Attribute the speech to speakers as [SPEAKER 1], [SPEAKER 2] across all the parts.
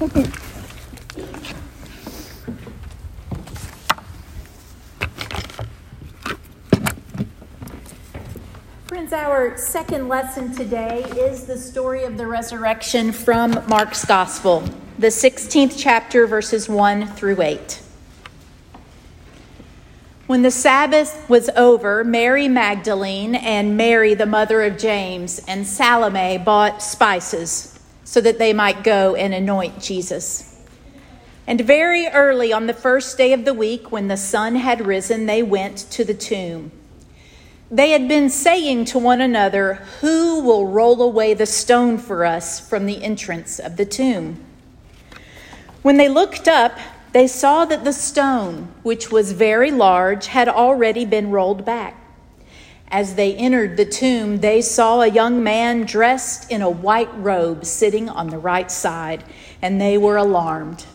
[SPEAKER 1] Friends, our second lesson today is the story of the resurrection from Mark's Gospel, the 16th chapter, verses 1 through 8. When the Sabbath was over, Mary Magdalene and Mary, the mother of James, and Salome bought spices so that they might go and anoint Jesus. And very early on the first day of the week, when the sun had risen, they went to the tomb. They had been saying to one another, Who will roll away the stone for us from the entrance of the tomb? When they looked up, they saw that the stone, which was very large, had already been rolled back. As they entered the tomb, they saw a young man dressed in a white robe sitting on the right side, and they were alarmed.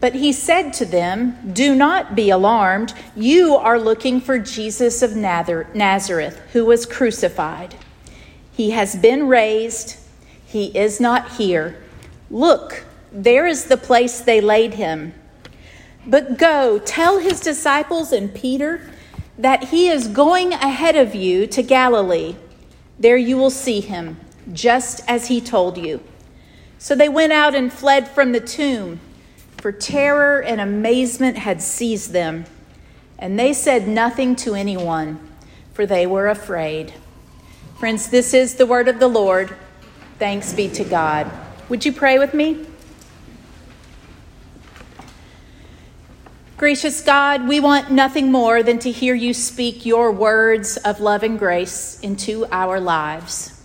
[SPEAKER 1] But he said to them, Do not be alarmed. You are looking for Jesus of Nazareth, who was crucified. He has been raised. He is not here. Look, there is the place they laid him. But go, tell his disciples and Peter that he is going ahead of you to Galilee. There you will see him, just as he told you. So they went out and fled from the tomb, for terror and amazement had seized them. And they said nothing to anyone, for they were afraid. Friends, this is the word of the Lord. Thanks be to God. Would you pray with me? Gracious God, we want nothing more than to hear you speak your words of love and grace into our lives.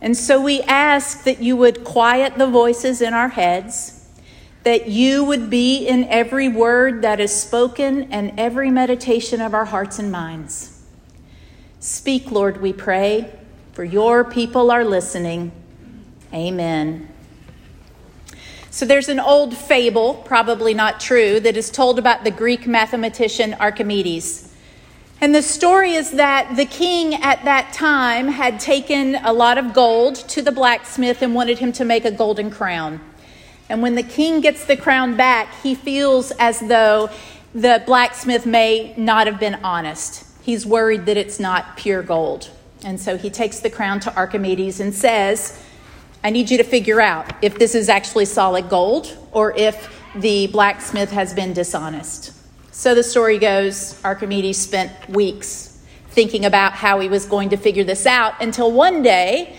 [SPEAKER 1] And so we ask that you would quiet the voices in our heads, that you would be in every word that is spoken and every meditation of our hearts and minds. Speak, Lord, we pray, for your people are listening. Amen. So there's an old fable, probably not true, that is told about the Greek mathematician Archimedes. And the story is that the king at that time had taken a lot of gold to the blacksmith and wanted him to make a golden crown. And when the king gets the crown back, he feels as though the blacksmith may not have been honest. He's worried that it's not pure gold. And so he takes the crown to Archimedes and says, I need you to figure out if this is actually solid gold or if the blacksmith has been dishonest. So the story goes Archimedes spent weeks thinking about how he was going to figure this out until one day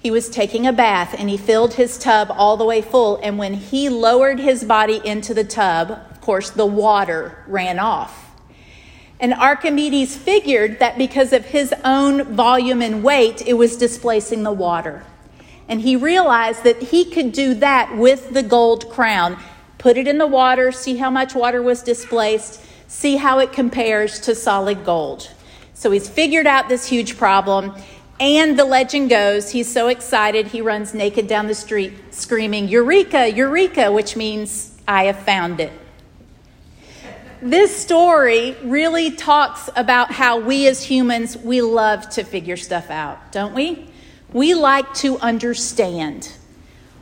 [SPEAKER 1] he was taking a bath and he filled his tub all the way full. And when he lowered his body into the tub, of course, the water ran off. And Archimedes figured that because of his own volume and weight, it was displacing the water. And he realized that he could do that with the gold crown. Put it in the water, see how much water was displaced, see how it compares to solid gold. So he's figured out this huge problem. And the legend goes, he's so excited, he runs naked down the street screaming, Eureka, Eureka, which means, I have found it. This story really talks about how we as humans, we love to figure stuff out, don't we? We like to understand.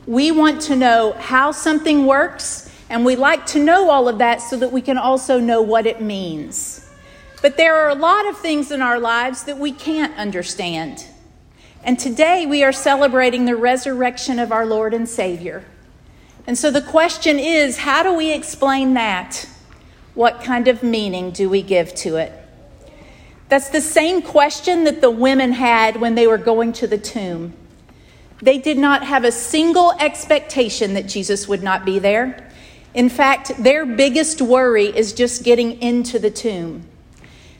[SPEAKER 1] We want to know how something works, and we like to know all of that so that we can also know what it means. But there are a lot of things in our lives that we can't understand. And today we are celebrating the resurrection of our Lord and Savior. And so the question is how do we explain that? What kind of meaning do we give to it? That's the same question that the women had when they were going to the tomb. They did not have a single expectation that Jesus would not be there. In fact, their biggest worry is just getting into the tomb.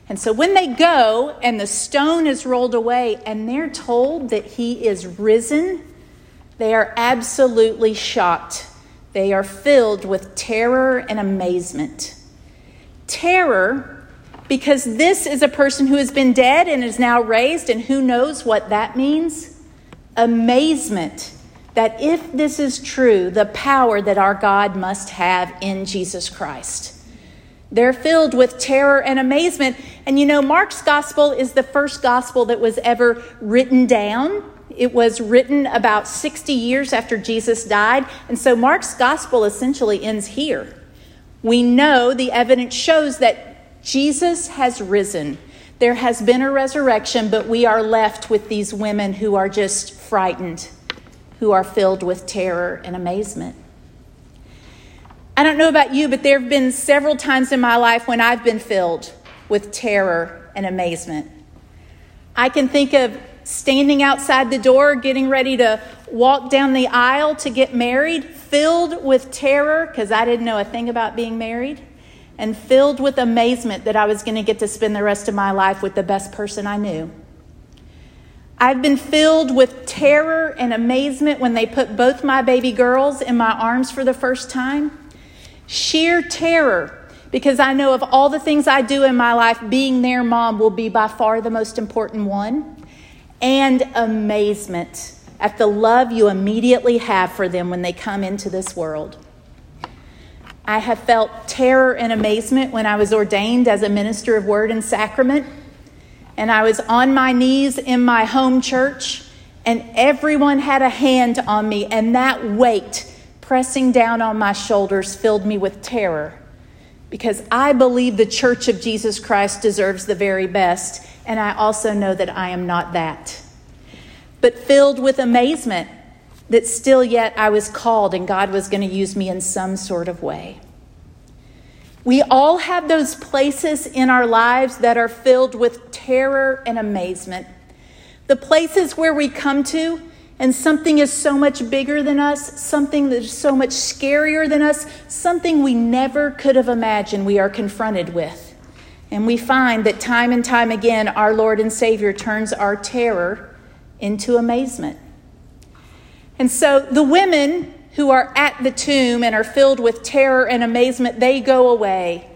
[SPEAKER 1] And so when they go and the stone is rolled away and they're told that he is risen, they are absolutely shocked. They are filled with terror and amazement. Terror because this is a person who has been dead and is now raised, and who knows what that means? Amazement that if this is true, the power that our God must have in Jesus Christ. They're filled with terror and amazement. And you know, Mark's gospel is the first gospel that was ever written down. It was written about 60 years after Jesus died, and so Mark's gospel essentially ends here. We know the evidence shows that Jesus has risen. There has been a resurrection, but we are left with these women who are just frightened, who are filled with terror and amazement. I don't know about you, but there have been several times in my life when I've been filled with terror and amazement. I can think of standing outside the door, getting ready to walk down the aisle to get married, filled with terror because I didn't know a thing about being married, and filled with amazement that I was going to get to spend the rest of my life with the best person I knew. I've been filled with terror and amazement when they put both my baby girls in my arms for the first time. Sheer terror because I know of all the things I do in my life, being their mom will be by far the most important one and amazement at the love you immediately have for them when they come into this world. I have felt terror and amazement when I was ordained as a minister of word and sacrament. And I was on my knees in my home church, and everyone had a hand on me, and that weight pressing down on my shoulders filled me with terror because I believe the church of Jesus Christ deserves the very best, and I also know that I am not that. But filled with amazement that still yet I was called and God was going to use me in some sort of way. We all have those places in our lives that are filled with terror and amazement. The places where we come to and something is so much bigger than us, something that is so much scarier than us, something we never could have imagined we are confronted with. And we find that time and time again, our Lord and Savior turns our terror into amazement. And so the women who are at the tomb and are filled with terror and amazement, they go away.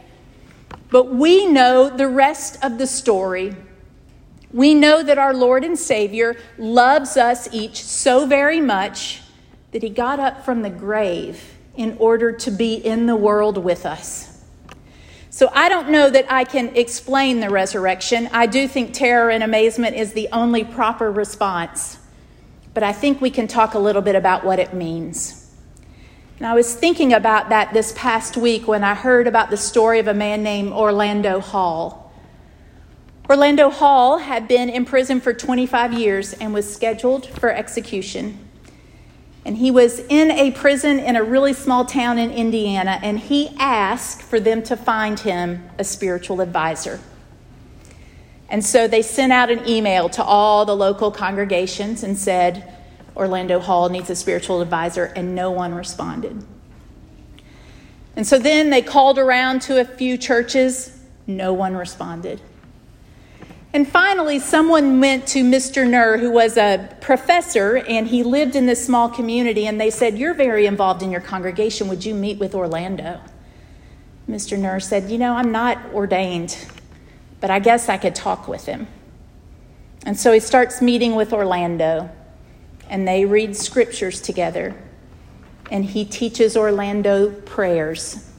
[SPEAKER 1] But we know the rest of the story. We know that our Lord and Savior loves us each so very much that he got up from the grave in order to be in the world with us. So I don't know that I can explain the resurrection. I do think terror and amazement is the only proper response. But I think we can talk a little bit about what it means. And I was thinking about that this past week when I heard about the story of a man named Orlando Hall. Orlando Hall had been in prison for 25 years and was scheduled for execution and he was in a prison in a really small town in Indiana, and he asked for them to find him a spiritual advisor. And so they sent out an email to all the local congregations and said, Orlando Hall needs a spiritual advisor, and no one responded. And so then they called around to a few churches, no one responded. And finally, someone went to Mr. Nur, who was a professor, and he lived in this small community, and they said, You're very involved in your congregation. Would you meet with Orlando? Mr. Nur said, You know, I'm not ordained, but I guess I could talk with him. And so he starts meeting with Orlando, and they read scriptures together, and he teaches Orlando prayers.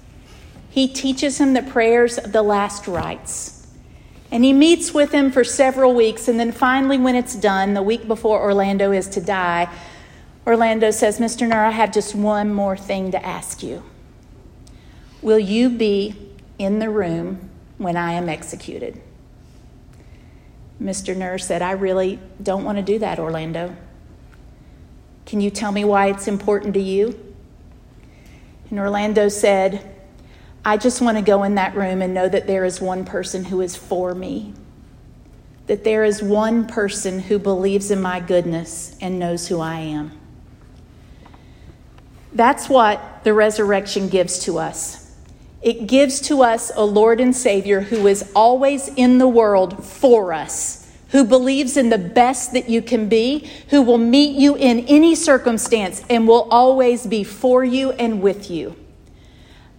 [SPEAKER 1] He teaches him the prayers of the last rites. And he meets with him for several weeks, and then finally, when it's done, the week before Orlando is to die, Orlando says, Mr. Nur, I have just one more thing to ask you. Will you be in the room when I am executed? Mr. Nur said, I really don't want to do that, Orlando. Can you tell me why it's important to you? And Orlando said, I just want to go in that room and know that there is one person who is for me, that there is one person who believes in my goodness and knows who I am. That's what the resurrection gives to us. It gives to us a Lord and Savior who is always in the world for us, who believes in the best that you can be, who will meet you in any circumstance and will always be for you and with you.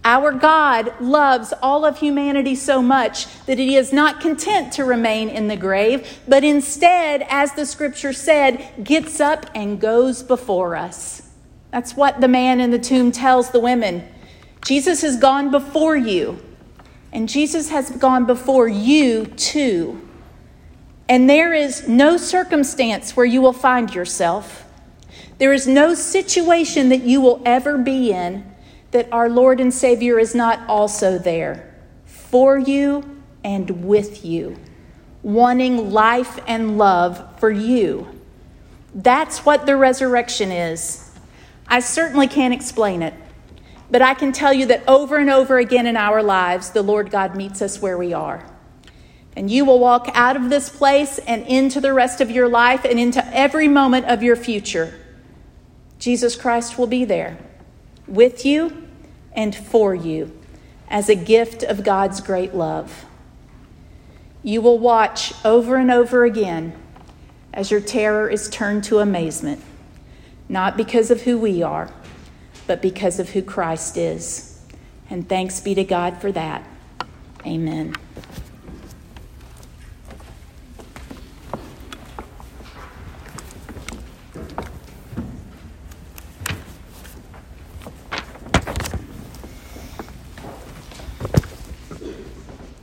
[SPEAKER 1] Our God loves all of humanity so much that he is not content to remain in the grave, but instead, as the scripture said, gets up and goes before us. That's what the man in the tomb tells the women. Jesus has gone before you, and Jesus has gone before you too. And there is no circumstance where you will find yourself. There is no situation that you will ever be in that our Lord and Savior is not also there for you and with you, wanting life and love for you. That's what the resurrection is. I certainly can't explain it, but I can tell you that over and over again in our lives, the Lord God meets us where we are. And you will walk out of this place and into the rest of your life and into every moment of your future. Jesus Christ will be there with you and for you as a gift of God's great love. You will watch over and over again as your terror is turned to amazement, not because of who we are, but because of who Christ is. And thanks be to God for that. Amen.